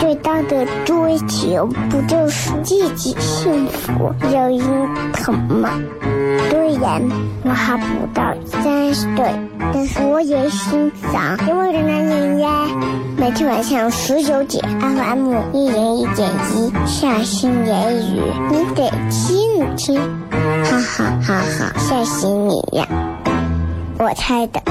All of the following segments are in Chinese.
最大的追求不就是自己幸福、有人疼吗？虽然我还不到三十岁，但是我也心脏因为的男人呀。每天晚上十九点，FM 一人一点一，下心言语，你得听听，哈哈哈哈，吓死你呀！我猜的。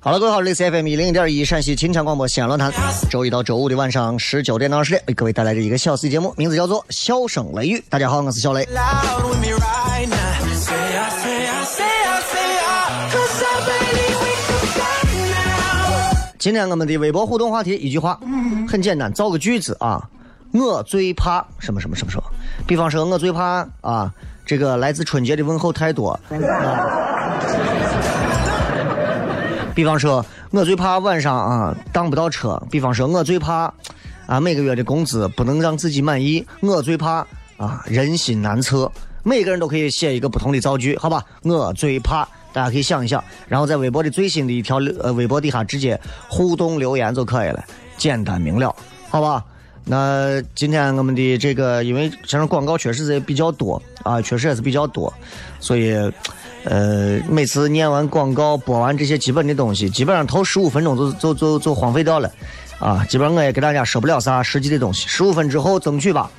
好了，各位好，这里是 FM 一零点一陕西秦腔广播西安论坛，周一到周五的晚上十九点到二十点，为各位带来这一个小时的节目，名字叫做《笑声雷雨》。大家好，我是小雷。今天我们的微博互动话题一句话，很简单，造个句子啊。我最怕什么什么什么什么，比方说，我最怕啊，这个来自春节的问候太多。啊 比方说，我最怕晚上啊当不到车。比方说，我最怕啊每个月的工资不能让自己满意。我最怕啊人心难测。每个人都可以写一个不同的造句，好吧？我最怕，大家可以想一想，然后在微博的最新的一条呃微博底下直接互动留言就可以了，简单明了，好吧？那今天我们的这个，因为现在广告确实也比较多啊，确实也是比较多，所以，呃，每次念完广告、播完这些基本的东西，基本上头十五分钟就就就就荒废掉了，啊，基本上我也给大家说不了啥实际的东西，十五分之后争取吧，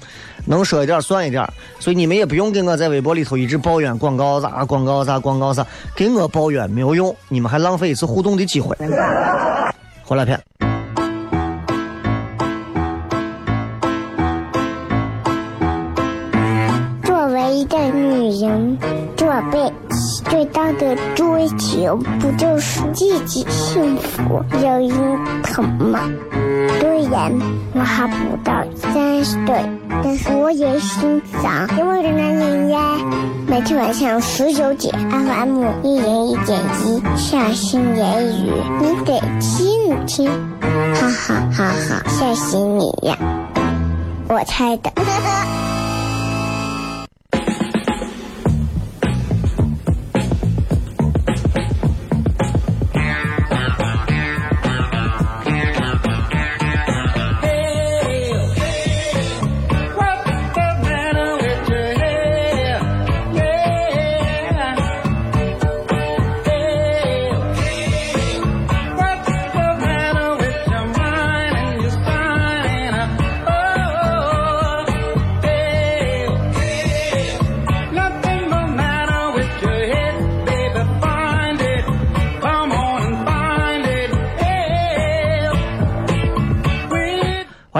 能说一点算一点，所以你们也不用给我在微博里头一直抱怨广告咋、广告咋、广告咋，给我抱怨没有用，你们还浪费一次互动的机会。回来片。作为一个女人，做被最大的追求不就是自己幸福、有人疼吗？虽然我还不到三十岁，但是我也心脏因为的男人呀。每天晚上十九点，FM 一人一点一，下心言语，你得听听，哈哈哈哈，吓死你呀！我猜的。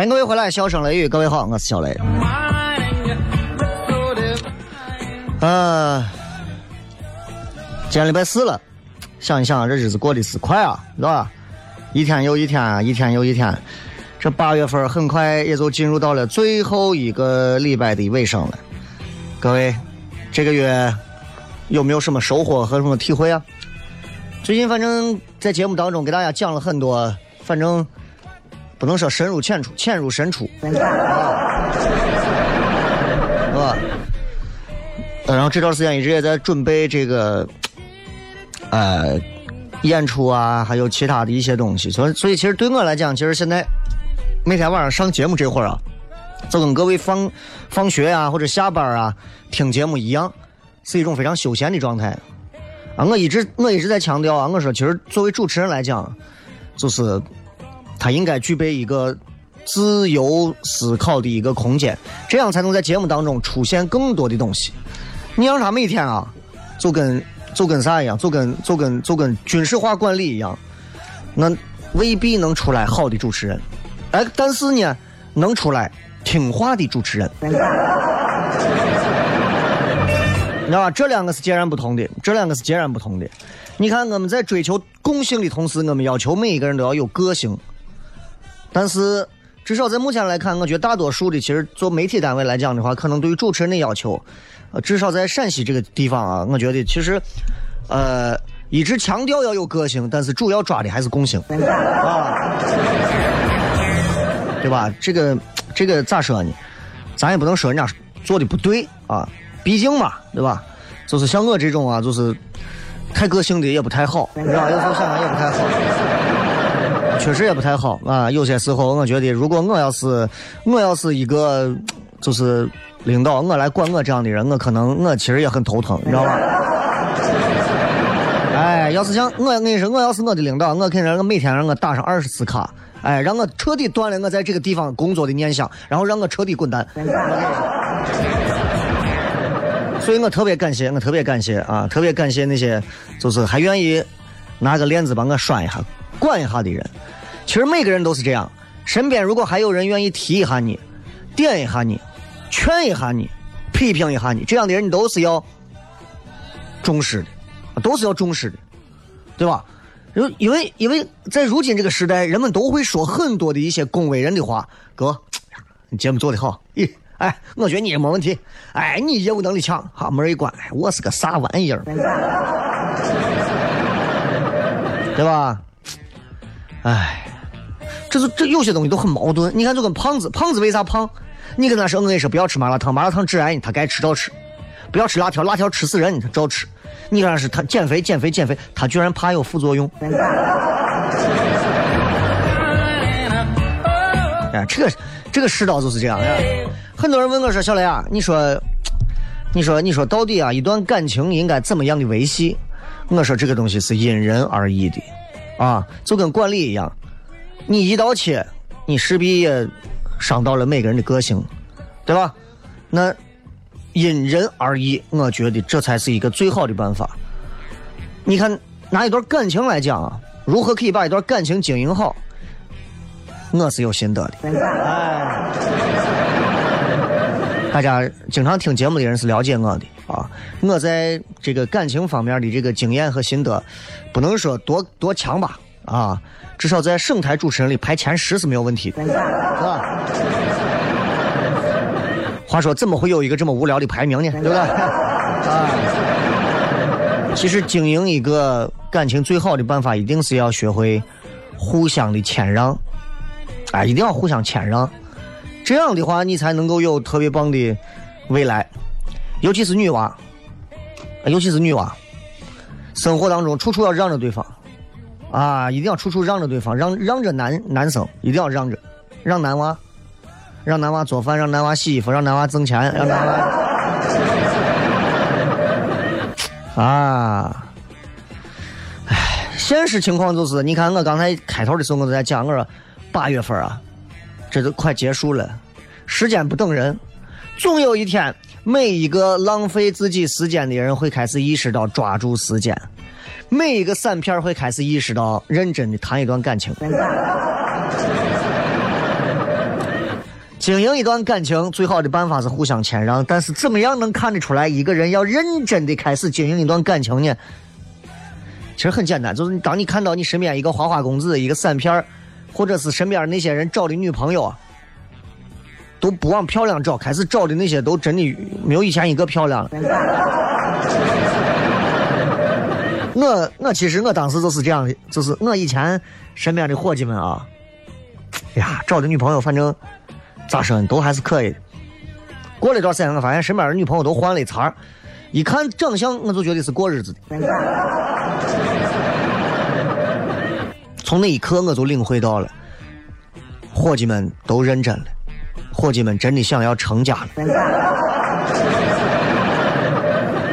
迎各位回来，笑声雷雨，各位好，我是小雷。啊，今天礼拜四了，想一想这日子过得是快啊，是吧？一天又一天，一天又一天，这八月份很快也就进入到了最后一个礼拜的尾声了。各位，这个月有没有什么收获和什么体会啊？最近反正在节目当中给大家讲了很多，反正不能说深入浅出，浅入深出，是吧？呃然后这段时间一直也在准备这个，呃，演出啊，还有其他的一些东西。所以，所以其实对我来讲，其实现在每天晚上上节目这会儿啊，就跟各位放放学啊或者下班啊听节目一样，是一种非常休闲的状态。啊，我一直我一直在强调啊，我说其实作为主持人来讲，就是他应该具备一个自由思考的一个空间，这样才能在节目当中出现更多的东西。你让他每天啊，就跟就跟啥一样，就跟就跟就跟军事化管理一样，那未必能出来好的主持人。哎，但是呢，能出来听话的主持人。你知道吧？这两个是截然不同的，这两个是截然不同的。你看，我们在追求共性的同时，我们要求每一个人都要有个性。但是，至少在目前来看，我觉得大多数的其实做媒体单位来讲的话，可能对于主持人的要求，呃，至少在陕西这个地方啊，我觉得其实，呃，一直强调要有个性，但是主要抓的还是共性啊，对吧？这个这个咋说呢？咱也不能说人家做的不对啊。毕竟嘛，对吧？就是像我这种啊，就是太个性的也不太好，你知道，有时候想想也不太好，确实也不太好啊。有些时候，我觉得如果我要是我要是一个就是领导，我来管我这样的人，我可能我其实也很头疼，你知道吧？哎，要是像我，跟你说，我要是我的领导，我肯定让我每天让我打上二十次卡，哎，让我彻底断了我在这个地方工作的念想，然后让我彻底滚蛋。所以我特别感谢，我特别感谢啊，特别感谢那些就是还愿意拿个链子把我拴一下、管一下的人。其实每个人都是这样，身边如果还有人愿意提一下你、点一下你、劝一下你、批评一下你，这样的人你都是要重视的，都是要重视的，对吧？因因为因为在如今这个时代，人们都会说很多的一些恭维人的话。哥，你节目做的好，咦。哎，我觉得你也没问题。哎，你业务能力强，好门一关。我是个啥玩意儿？对吧？哎，这是这有些东西都很矛盾。你看，就跟胖子，胖子为啥胖？你跟他说，我跟你说不要吃麻辣烫，麻辣烫致癌，他该吃照吃；不要吃辣条，辣条吃死人，他照吃。你跟他说他减肥，减肥，减肥，他居然怕有副作用。哎，这个这个世道就是这样呀。很多人问我说：“小雷啊，你说，你说，你说，到底啊，一段感情应该怎么样的维系？”我说：“这个东西是因人而异的，啊，就跟管理一样，你一刀切，你势必也伤到了每个人的个性，对吧？那因人而异，我觉得这才是一个最好的办法。你看，拿一段感情来讲啊，如何可以把一段感情经营好？我是有心得的。哎。”大家经常听节目的人是了解我的啊，我在这个感情方面的这个经验和心得，不能说多多强吧啊，至少在省台主持人里排前十是没有问题的，是吧？话说怎么会有一个这么无聊的排名呢？对不对？啊，其实经营一个感情最好的办法，一定是要学会互相的谦让，啊，一定要互相谦让。这样的话，你才能够有特别棒的未来，尤其是女娃，尤其是女娃，生活当中处处要让着对方，啊，一定要处处让着对方，让让着男男生，一定要让着，让男娃，让男娃做饭，让男娃洗衣服，让男娃挣钱，让男娃，啊，唉，现实情况就是，你看我刚才开头的时候我都在讲，我说八月份啊。这都快结束了，时间不等人，总有一天，每一个浪费自己时间的人会开始意识到抓住时间，每一个散片会开始意识到认真的谈一段感情。经营一段感情最好的办法是互相谦让，但是怎么样能看得出来一个人要认真的开始经营一段感情呢？其实很简单，就是当你看到你身边一个花花公子，一个散片或者是身边那些人找的女朋友啊，都不往漂亮找，开始找的那些都真的没有以前一个漂亮了。我我其实我当时就是这样的，就是我以前身边的伙计们啊，哎呀，找的女朋友反正咋说呢，都还是可以的。过了一段时间，我发现身边的女朋友都换了一茬一看长相我就觉得是过日子的。从那一刻我就领会到了，伙计们都认真了，伙计们真的想要成家了。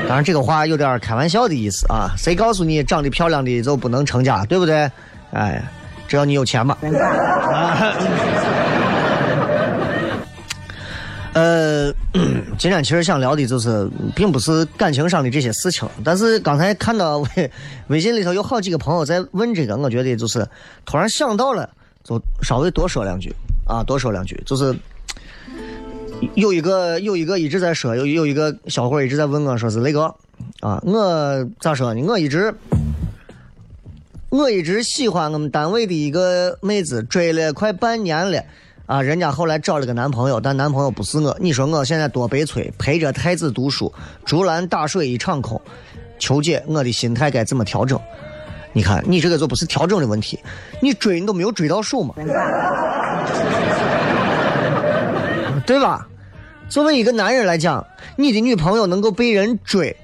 当然，这个话有点开玩笑的意思啊！谁告诉你长得漂亮的就不能成家，对不对？哎，只要你有钱嘛。呃，今天其实想聊的就是，并不是感情上的这些事情，但是刚才看到微微信里头有好几个朋友在问这个，我觉得就是突然想到了，就稍微多说两句啊，多说两句，就是有一个有一个一直在说，有有一个小伙一直在问我说是那个啊，我咋说呢？我一直我一直喜欢我们单位的一个妹子，追了快半年了。啊，人家后来找了个男朋友，但男朋友不是我。你说我现在多悲催，陪着太子读书，竹篮打水一场空。求解，我的心态该怎么调整？你看，你这个就不是调整的问题，你追你都没有追到手嘛，对吧？作为一个男人来讲，你的女朋友能够被人追，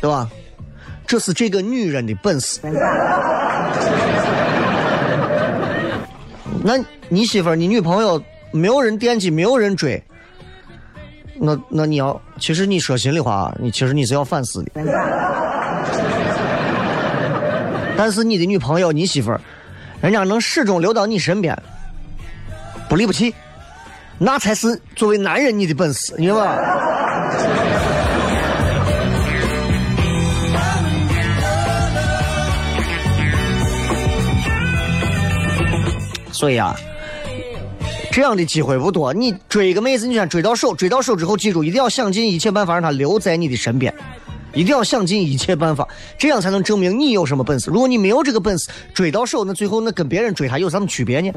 对吧？这是这个女人的本事。那你媳妇儿、你女朋友没有人惦记，没有人追，那那你要，其实你说心里话，你其实你是要反思的。但是你的女朋友、你媳妇儿，人家能始终留到你身边，不离不弃，那才是作为男人你的本事，你知道吧？所以啊，这样的机会不多。你追一个妹子，你先追到手，追到手之后，记住一定要想尽一切办法让她留在你的身边，一定要想尽一切办法，这样才能证明你有什么本事。如果你没有这个本事，追到手，那最后那跟别人追她有什么区别呢？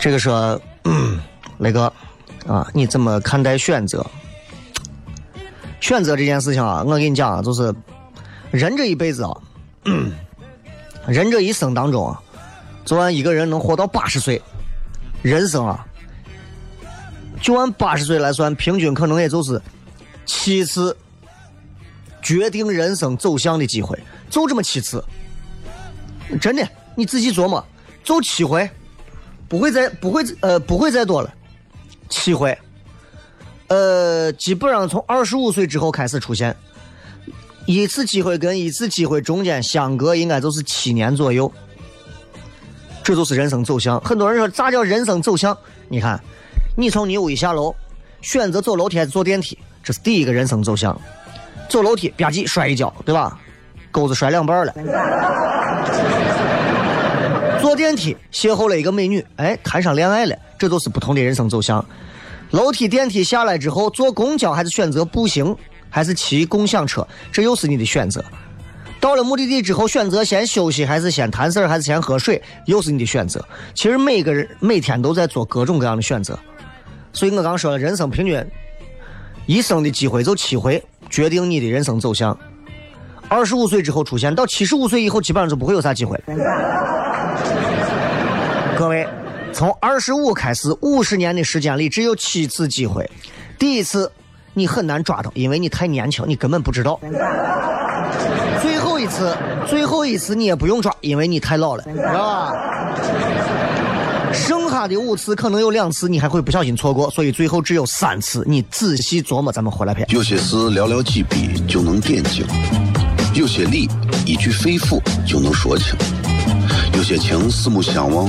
这个说，雷哥啊，你怎么看待选择？选择这件事情啊，我跟你讲啊，就是人这一辈子啊，人这一生当中啊，就按一个人能活到八十岁，人生啊，就按八十岁来算，平均可能也就是七次决定人生走向的机会，就这么七次，真的，你仔细琢磨，就七回，不会再不会呃不会再多了，七回。呃，基本上从二十五岁之后开始出现一次机会，跟一次机会中间相隔应该就是七年左右，这就是人生走向。很多人说咋叫人生走向？你看，你从你屋一下楼，选择走楼梯还是坐电梯，这是第一个人生走向。走楼梯吧唧摔一跤，对吧？钩子摔两半了。坐电梯邂逅了一个美女，哎，谈上恋爱了，这都是不同的人生走向。楼梯、电梯下来之后，坐公交还是选择步行，还是骑共享车，这又是你的选择。到了目的地之后，选择先休息还是先谈事儿，还是先喝水，又是你的选择。其实每个人每天都在做各种各样的选择。所以我刚说了，人生平均一生的机会就七回，决定你的人生走向。二十五岁之后出现，到七十五岁以后，基本上就不会有啥机会了。各位。从二十五开始，五十年的时间里只有七次机会。第一次你很难抓到，因为你太年轻，你根本不知道。最后一次，最后一次你也不用抓，因为你太老了，知道吧？剩下的五次可能有两次你还会不小心错过，所以最后只有三次。你仔细琢磨，咱们回来片。有些事寥寥几笔就能点睛，有些理一句肺腑就能说清，有些情四目相望。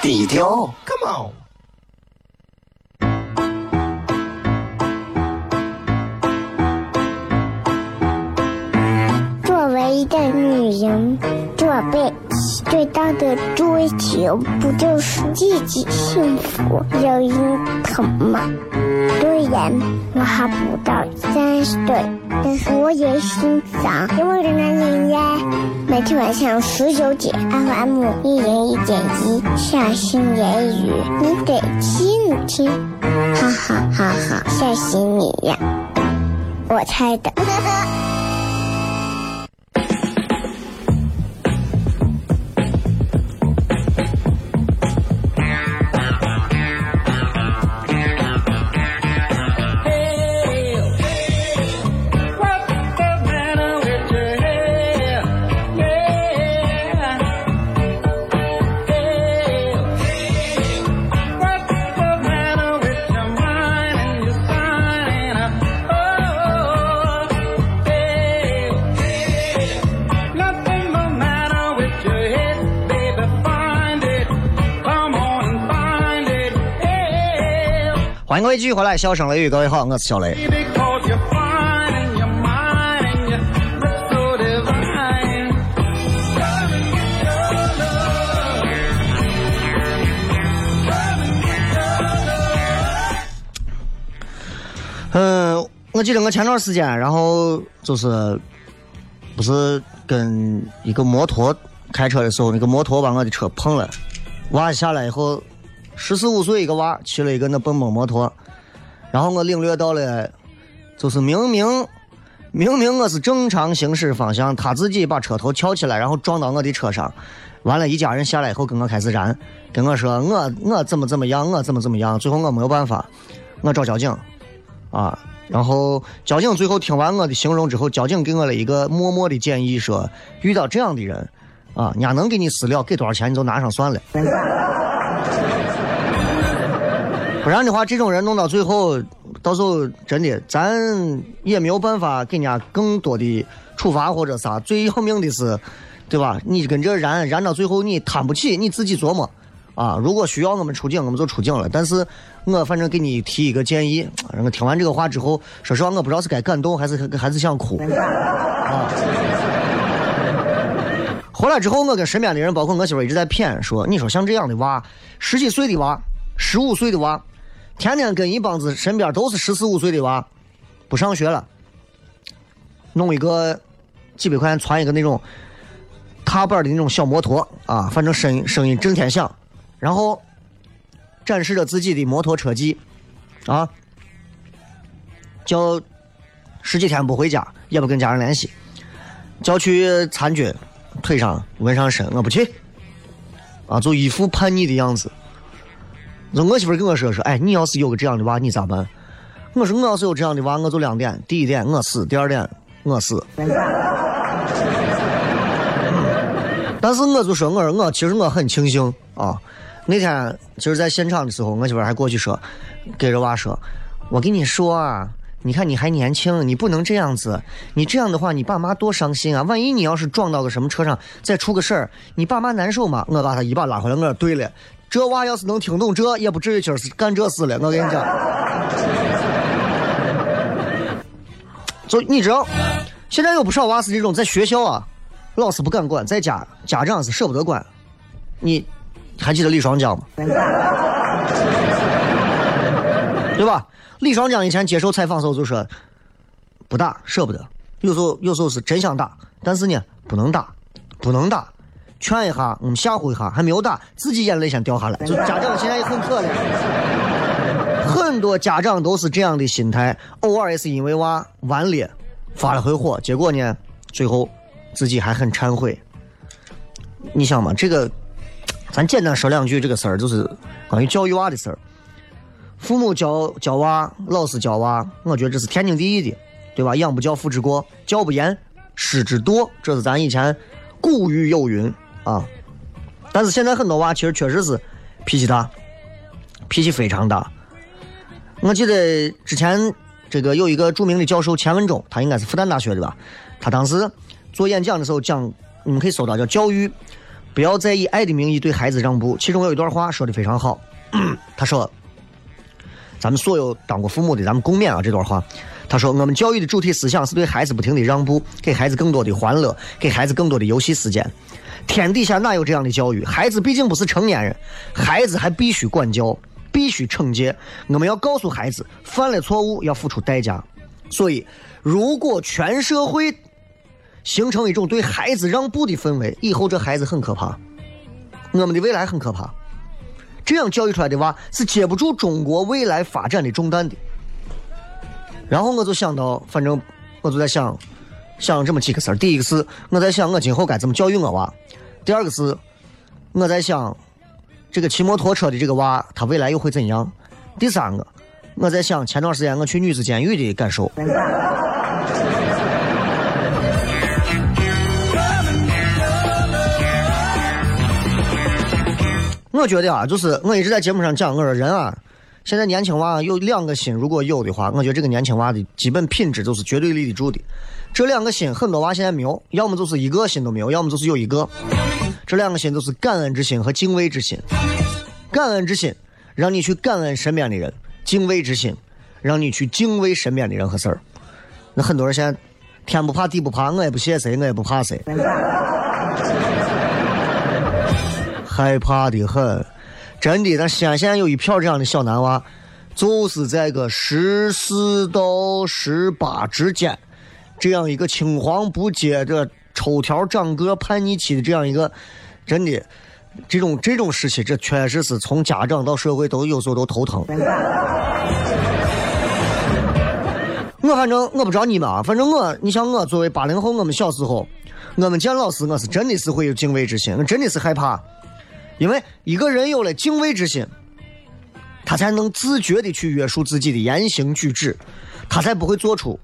低调，Come on。作为一个女人，这辈子最大的追求不就是自己幸福、有人疼吗？对。虽然我还不到三十岁，但是我也心脏因为人奶呀。每天晚上十九点，FM 一人一点一，下心言语，你得听听，哈哈哈哈，吓死你呀！我猜的。欢迎各位继续回来笑声雷雨各位好我是小雷。嗯我记得我前段时间然后就是不是跟一个摩托开车的时候那个摩托把我的车碰了娃下来以后十四五岁一个娃骑了一个那蹦蹦摩托，然后我领略到了，就是明明明明我是正常行驶方向，他自己把车头翘起来，然后撞到我的车上，完了，一家人下来以后跟我开始燃，跟我说我我怎么怎么样，我怎么怎么样，最后我没有办法，我找交警。啊，然后交警最后听完我的形容之后，交警给我了一个默默的建议说，遇到这样的人，啊，人家能给你私了，给多少钱你就拿上算了。不然的话，这种人弄到最后，到时候真的咱也没有办法给人家更多的处罚或者啥。最要命的是，对吧？你跟这燃燃到最后，你摊不起，你自己琢磨。啊，如果需要我们出警，我们就出警了。但是我反正给你提一个建议，我听完这个话之后，说实话，我不知道是该感动还是还是想哭。啊。回来之后，我跟身边的人，包括我媳妇，一直在谝说：“你说像这样的娃，十几岁的娃，十五岁的娃，天天跟一帮子身边都是十四五岁的娃，不上学了，弄一个几百块钱攒一个那种踏板的那种小摩托啊，反正声音声音震天响，然后展示着自己的摩托车技啊，叫十几天不回家，也不跟家人联系，叫去参军。”腿上纹上身，我不去，啊，就一副叛逆的样子。那我媳妇跟我说说，哎，你要是有个这样的娃，你咋办？我说我要是有这样的娃，我就两点：第一点我死，第二点我死。但是我就说，我说我其实我很庆幸啊。那天就是在现场的时候，我媳妇还过去说，给这娃说，我跟你说啊。你看你还年轻，你不能这样子。你这样的话，你爸妈多伤心啊！万一你要是撞到个什么车上，再出个事儿，你爸妈难受吗？我把他一把拉回来，我说对了，这娃要是能听懂这，也不至于今儿是干这事了。我跟你讲，就你知道，现在有不少娃是这种，在学校啊，老师不敢管，在家家长是舍不得管。你还记得李双江吗？对吧？李双江以前接受采访时候就说：“不打，舍不得。有时候有时候是真想打，但是呢，不能打，不能打，劝一下，我们吓唬一下，还没有打，自己眼泪先掉下来。就家长现在也很可怜，很多家长都是这样的心态，偶尔也是因为娃顽劣发了回火，结果呢，最后自己还很忏悔。你想嘛，这个咱简单说两句，这个事儿就是关于教育娃的事儿。”父母教教娃，老师教娃，我觉得这是天经地义的，对吧？养不教，父之过；教不严，师之惰。这是咱以前古语有云啊。但是现在很多娃其实确实是脾气大，脾气非常大。我记得之前这个有一个著名的教授钱文忠，他应该是复旦大学的吧？他当时做演讲的时候讲，你们可以搜到叫“教育不要再以爱的名义对孩子让步”。其中有一段话说的非常好，他说。咱们所有当过父母的，咱们共勉啊！这段话，他说：“我们教育的主体思想是对孩子不停的让步，给孩子更多的欢乐，给孩子更多的游戏时间。天底下哪有这样的教育？孩子毕竟不是成年人，孩子还必须管教。必须惩戒。我们要告诉孩子，犯了错误要付出代价。所以，如果全社会形成一种对孩子让步的氛围，以后这孩子很可怕，我们的未来很可怕。这样教育出来的娃是接不住中国未来发展的重担的。然后我就想到，反正我就在想，想这么几个事儿。第一个是我在想我今后该怎么教育我娃；第二个是我在想这个骑摩托车的这个娃他未来又会怎样；第三个我在想前段时间我去女子监狱的感受。我觉得啊，就是我一直在节目上讲，我说人啊，现在年轻娃有两个心，如果有的话，我觉得这个年轻娃的基本品质就是绝对立得住的。这两个心，很多娃现在没有，要么就是一个心都没有，要么就是有一个。这两个心都是感恩之心和敬畏之心。感恩之心让你去感恩身边的人，敬畏之心让你去敬畏身边的人和事儿。那很多人现在天不怕地不怕，我也不谢谁，我也不怕谁。害怕的很，真的。咱西安现在有一票这样的小男娃，就是在个十四到十八之间，这样一个青黄不接的抽条长个叛逆期的这样一个，真的，这种这种时期，这确实是从家长到社会都有时候都头疼。我反正我不知道你们啊，反正我，你像我作为八零后，我们小时候，我们见老师，我是真的是会有敬畏之心，我真的是害怕。因为一个人有了敬畏之心，他才能自觉的去约束自己的言行举止，他才不会做出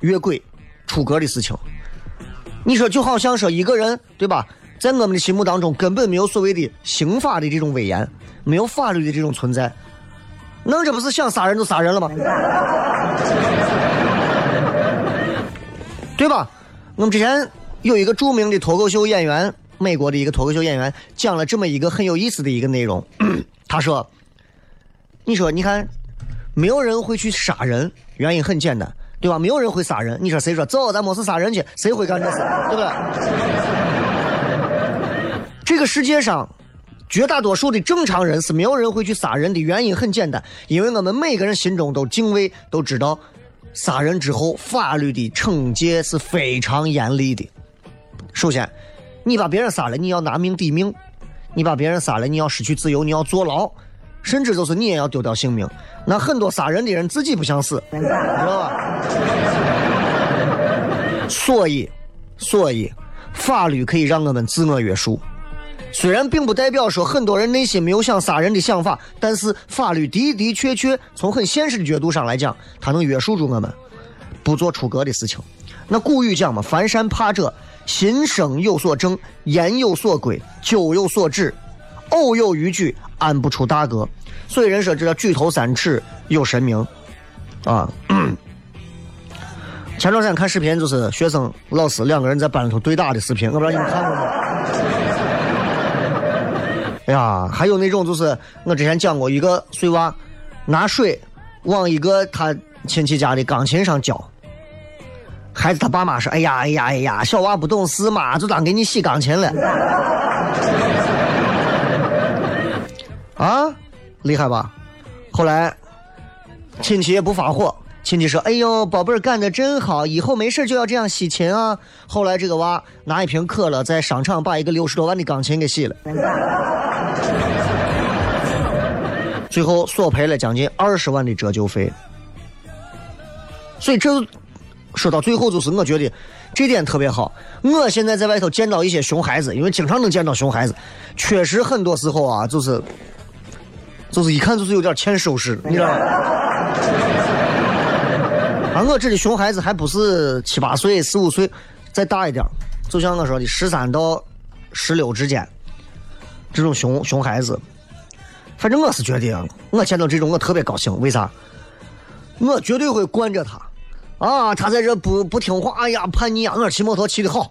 越轨、出格的事情。你说，就好像说一个人，对吧？在我们的心目当中，根本没有所谓的刑法的这种威严，没有法律的这种存在，那这不是想杀人就杀人了吗？对吧？我们之前有一个著名的脱口秀演员。美国的一个脱口秀演员讲了这么一个很有意思的一个内容，他说：“你说，你看，没有人会去杀人，原因很简单，对吧？没有人会杀人。你说谁说走，咱没事杀人去？谁会干这事？对不对？这个世界上绝大多数的正常人是没有人会去杀人的原因很简单，因为我们每个人心中都敬畏，都知道杀人之后法律的惩戒是非常严厉的。首先。”你把别人杀了，你要拿命抵命；你把别人杀了，你要失去自由，你要坐牢，甚至就是你也要丢掉性命。那很多杀人的人自己不想死，知道吧？所以，所以，法律可以让我们自我约束。虽然并不代表说很多人内心没有想杀人的想法，但是法律的的确确从很现实的角度上来讲，它能约束住我们，不做出格的事情。那古语讲嘛，“凡山怕者”。心生有所正，言有所规，酒有所止，偶有逾矩，安不出大格。所以人说这叫举头三尺有神明，啊。前段时间看视频，就是学生老师两个人在班里头对打的视频，我不知道你们看过吗？哎呀，还有那种就是我之前讲过，一个碎娃拿水往一个他亲戚家的钢琴上浇。孩子他爸妈说：“哎呀，哎呀，哎呀，小娃不懂事嘛，就当给你洗钢琴了。”啊，厉害吧？后来亲戚也不发火，亲戚说：“哎呦，宝贝儿干的真好，以后没事就要这样洗琴啊。”后来这个娃拿一瓶可乐在商场把一个六十多万的钢琴给洗了，最后索赔了将近二十万的折旧费。所以这。说到最后，就是我觉得这点特别好。我现在在外头见到一些熊孩子，因为经常能见到熊孩子，确实很多时候啊，就是就是一看就是有点欠收拾，你知道吗？啊，我这里熊孩子还不是七八岁、四五岁，再大一点，就像我说的十三到十六之间，这种熊熊孩子，反正我是觉得，我见到这种我特别高兴。为啥？我绝对会惯着他。啊，他在这不不听话，哎呀，叛逆啊！我骑摩托骑的好，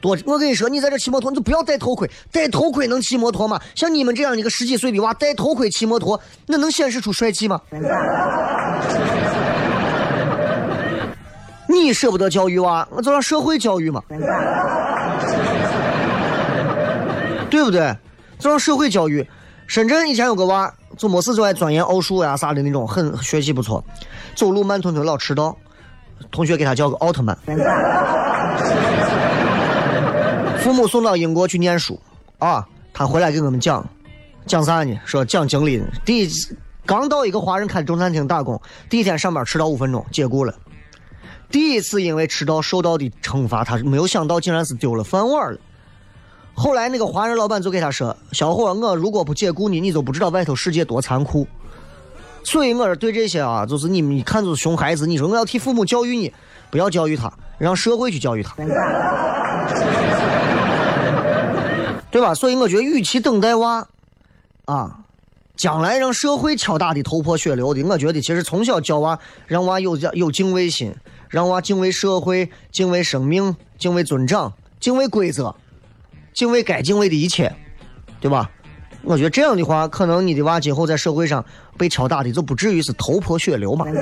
多。我跟你说，你在这骑摩托，你就不要戴头盔，戴头盔能骑摩托吗？像你们这样一个十几岁的娃，戴头盔骑摩托，那能显示出帅气吗？你舍不得教育娃，我就让社会教育嘛，对不对？就让社会教育。深圳以前有个娃，就没事就爱钻研奥数呀啥的那种，很学习不错，走路慢吞吞老迟到，同学给他叫个奥特曼。父母送到英国去念书，啊，他回来给我们讲，讲啥呢？说讲经历，第一次刚到一个华人开的中餐厅打工，第一天上班迟到五分钟，解雇了。第一次因为迟到受到的惩罚，他没有想到竟然是丢了饭碗了。后来那个华人老板就给他说：“小伙，我如果不解雇你，你就不知道外头世界多残酷。”所以我是对这些啊，就是你们一看就是熊孩子，你说我要替父母教育你，不要教育他，让社会去教育他，对吧？所以我觉得，与其等待娃啊，将来让社会敲打的头破血流的，我觉得其实从小教娃，让娃有有敬畏心，让娃敬畏社会、敬畏生命、敬畏尊长、敬畏规则。敬畏该敬畏的一切，对吧？我觉得这样的话，可能你的娃今后在社会上被敲打的就不至于是头破血流嘛。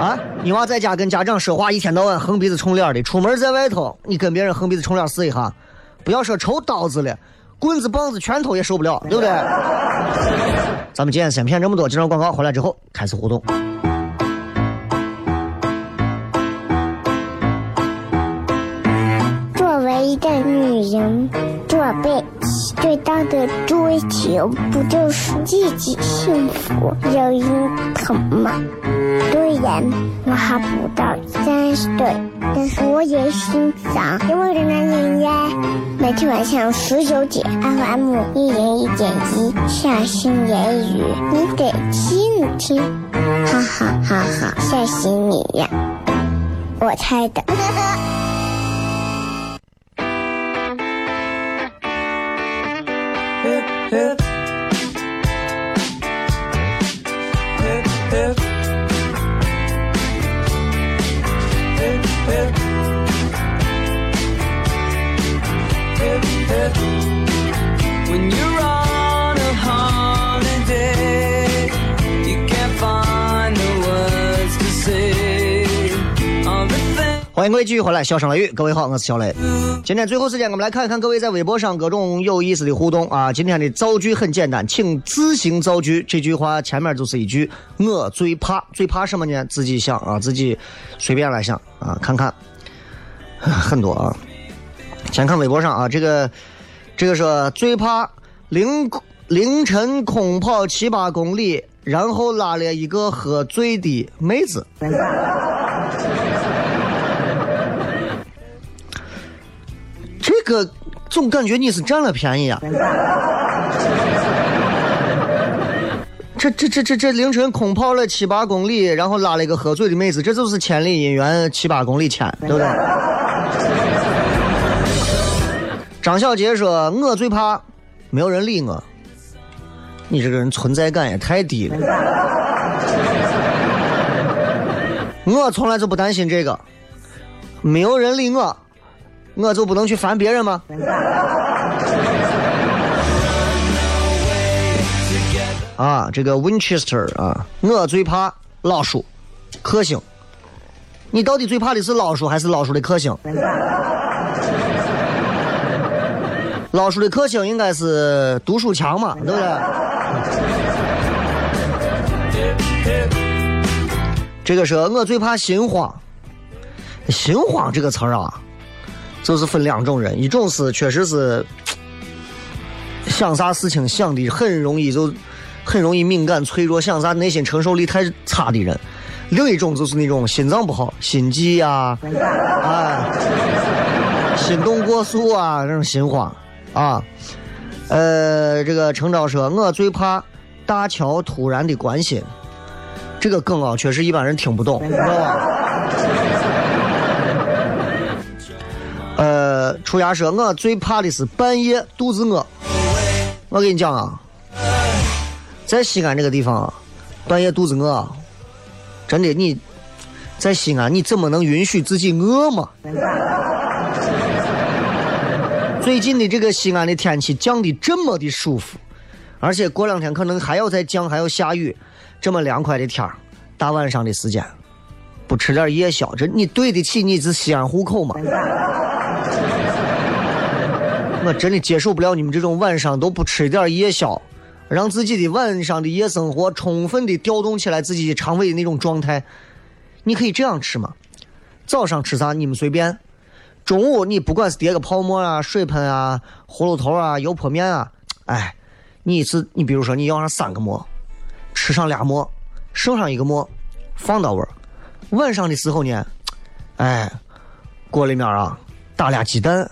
啊，你娃在家跟家长说话，一天到晚横鼻子冲脸的，出门在外头，你跟别人横鼻子冲脸试一下，不要说抽刀子了，棍子、棒子、拳头也受不了，对不对？咱们今天先骗这么多，介绍广告回来之后开始互动。大的追求，不就是自己幸福、有人疼吗？虽然我还不到三十岁，但是我也心脏因为的男人呀，每天晚上十九点，FM 一人一点一，下心言语，你得听听，哈哈哈哈，吓死你呀！我猜的。hip. When you're 欢迎各位继续回来，笑声雷雨，各位好，我是小雷。今天最后时间，我们来看一看各位在微博上各种有意思的互动啊。今天的造句很简单，请自行造句。这句话前面就是一句“我最怕”，最怕什么呢？自己想啊，自己随便来想啊，看看 很多啊。先看微博上啊，这个这个说最怕凌凌晨空跑七八公里，然后拉了一个喝醉的妹子。个总感觉你是占了便宜啊！这这这这这凌晨空跑了七八公里，然后拉了一个喝醉的妹子，这就是千里姻缘七八公里牵，对不对？张小杰说：“我最怕没有人理我。”你这个人存在感也太低了。我从来就不担心这个，没有人理我。我就不能去烦别人吗？啊，这个 Winchester 啊，我最怕老鼠、克星。你到底最怕的是老鼠还是老鼠的克星？老鼠的克星应该是读书强嘛，对不对？这个是我最怕心慌。心慌这个词儿啊。就是分两种人，一种是确实是想啥事情想的很容易就很容易敏感脆弱，想啥内心承受力太差的人；另一种就是那种心脏不好、心悸呀、啊、心动过速啊那种心慌啊。呃，这个程昭说，我最怕大乔突然的关心，这个梗啊，确实一般人听不懂，知道吧？出牙说，我最怕的是半夜肚子饿。我跟你讲啊，在西安这个地方啊，半夜肚子饿，真的你，在西安你怎么能允许自己饿嘛？最近的这个西安的天气降的这么的舒服，而且过两天可能还要再降，还要下雨，这么凉快的天，大晚上的时间，不吃点夜宵，这你对得起你是西安户口吗？我真的接受不了你们这种晚上都不吃点夜宵，让自己的晚上的夜生活充分的调动起来自己的肠胃的那种状态。你可以这样吃嘛，早上吃啥你们随便，中午你不管是叠个泡沫啊、水盆啊、葫芦头啊、油泼面啊，哎，你一次你比如说你要上三个馍，吃上俩馍，剩上一个馍，放到位儿。晚上的时候呢，哎，锅里面啊打俩鸡蛋，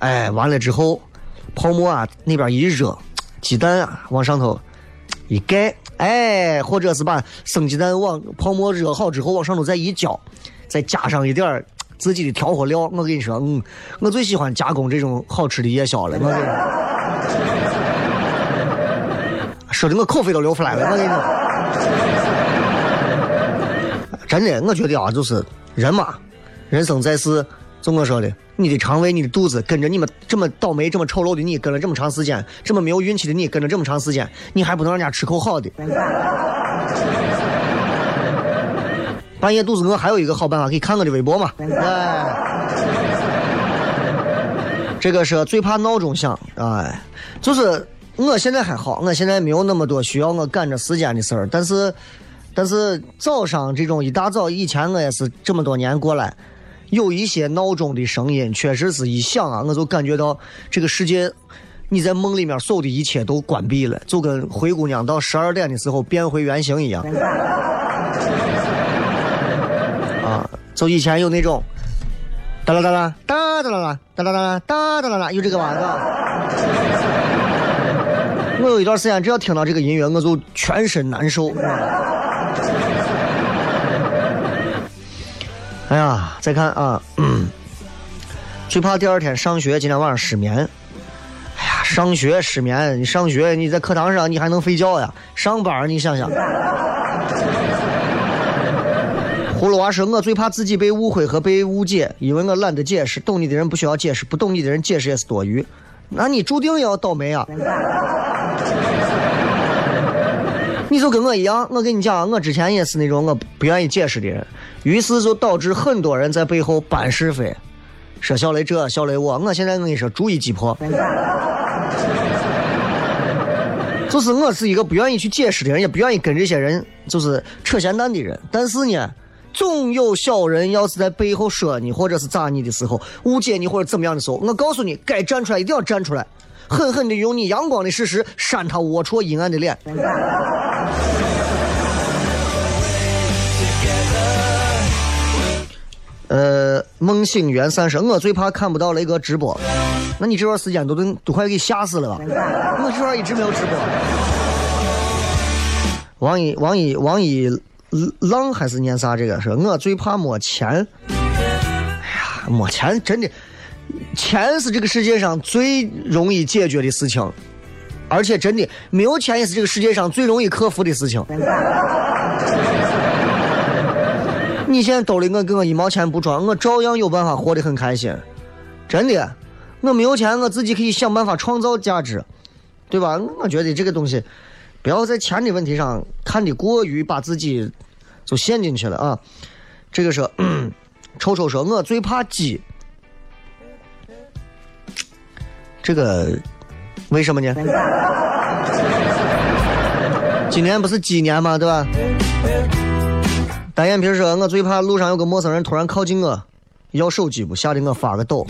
哎，完了之后泡沫啊那边一热，鸡蛋啊往上头一盖，哎，或者是把生鸡蛋往泡沫热好之后往上头再一浇，再加上一点儿自己的调和料。我跟你说，嗯，我最喜欢加工这种好吃的夜宵了。我跟你说，说的我口水都流出来了。我跟你说，真的，我觉得啊，就是人嘛，人生在世，就我说的，你的肠胃、你的肚子跟着你们这么倒霉、这么丑陋的你跟了这么长时间，这么没有运气的你跟了这么长时间，你还不能让人家吃口好的。半夜肚子饿，还有一个好办法，可以看我的微博嘛。哎，这个是最怕闹钟响，哎，就是我现在还好，我现在没有那么多需要我赶着时间的事儿，但是，但是早上这种一大早，以前我也是这么多年过来，有一些闹钟的声音，确实是一响啊，我就感觉到这个世界，你在梦里面所有的一切都关闭了，就跟灰姑娘到十二点的时候变回原形一样。啊，就以前有那种，哒啦哒啦哒哒啦啦哒啦哒啦哒哒啦啦，有这个玩意 我有一段时间，只要听到这个音乐，我就全身难受。哎呀，再看啊，最怕第二天上学，今天晚上失眠。哎呀，上学失眠，你上学你在课堂上你还能睡觉呀？上班你想想。葫芦娃说：“我最怕自己被误会和被误解，因为我懒得解释。懂你的人不需要解释，不懂你的人解释也是多余。那你注定要倒霉啊！你就跟我一样，我跟你讲，我之前也是那种我不愿意解释的人，于是就导致很多人在背后搬是非，说小雷这，小雷我。我现在跟你说，逐一击破。就是我是一个不愿意去解释的人，也不愿意跟这些人就是扯闲蛋的人，但是呢。”总有小人要是在背后说你，或者是咋你的时候，误解你或者怎么样的时候，我告诉你，该站出来一定要站出来，狠狠的用你阳光的事实扇他龌龊阴暗的脸。呃，梦醒缘散说，我最怕看不到雷哥直播。那你这段时间都都都快给吓死了吧？我这段一直没有直播。王一，王一，王一。浪还是念啥？这个是我最怕没钱。哎呀，没钱真的，钱是这个世界上最容易解决的事情，而且真的没有钱也是这个世界上最容易克服的事情。你现在兜里我给我一毛钱不装，我照样有办法活得很开心。真的，我没有钱，我自己可以想办法创造价值，对吧？我觉得这个东西。不要在钱的问题上看的过于把自己就陷进去了啊！这个是臭臭说，我最怕鸡。这个为什么呢？今年不是鸡年吗？对吧？单眼皮说，我最怕路上有个陌生人突然靠近我，要手机不，吓得我发个抖。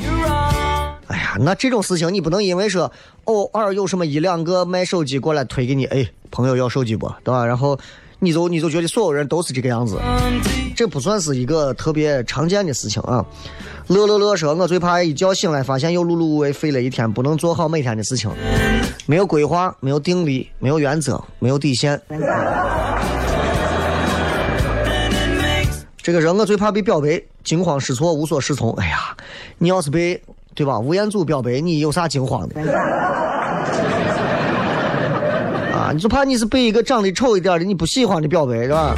哎呀，那这种事情你不能因为说偶尔有什么一两个卖手机过来推给你，哎，朋友要手机不，对吧？然后你就你就觉得所有人都是这个样子，这不算是一个特别常见的事情啊。乐乐乐说，我最怕一觉醒来发现又碌碌无为，废了一天，不能做好每天的事情，没有规划，没有定力，没有原则，没有底线。这个人我最怕被表白，惊慌失措，无所适从。哎呀，你要是被。对吧？吴彦祖表白，你有啥惊慌的？啊，你就怕你是被一个长得丑一点的你不喜欢的表白，是吧？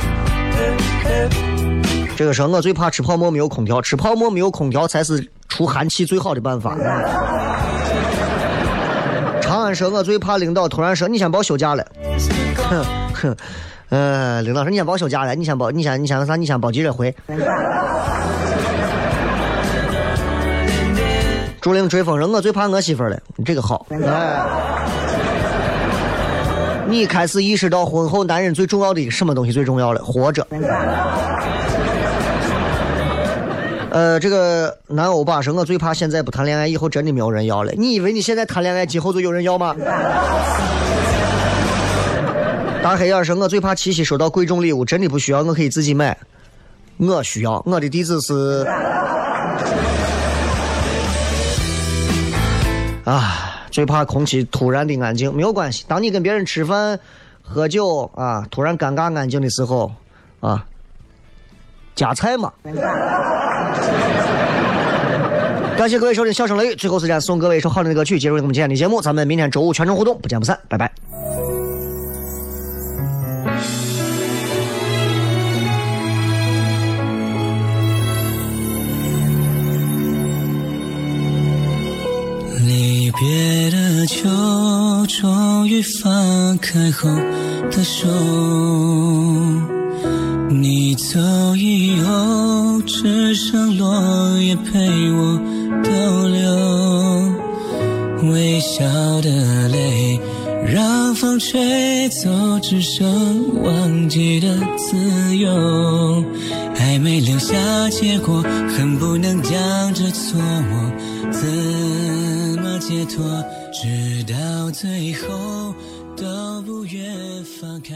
这个时候我最怕吃泡沫没有空调，吃泡沫没有空调才是除寒气最好的办法。长安说，我最怕领导突然说你先别休假了。哼哼，呃，领导说你先别休假了，你先别，你先你先啥？你先别急着回。竹林追风说：“我最怕我媳妇儿了，这个好。”哎，你开始意识到婚后男人最重要的一个什么东西最重要了？活着。呃，这个男欧巴说，我最怕现在不谈恋爱，以后真的没有人要了。你以为你现在谈恋爱，今后就有人要吗？大黑眼说，我最怕七夕收到贵重礼物，真的不需要，我可以自己买。我需要，我的地址是。啊，最怕空气突然的安静，没有关系。当你跟别人吃饭、喝酒啊，突然尴尬安静的时候，啊，夹菜嘛。感谢各位收听《笑声雷雨》，最后时间送各位一首好听的歌曲，结束我们今天的节目。咱们明天周五全程互动，不见不散，拜拜。离别的秋，终于放开后的手。你走以后，只剩落叶陪我逗留。微笑的泪，让风吹走，只剩忘记的自由。还没留下结果，恨不能将这错误怎么解脱？直到最后都不愿放开。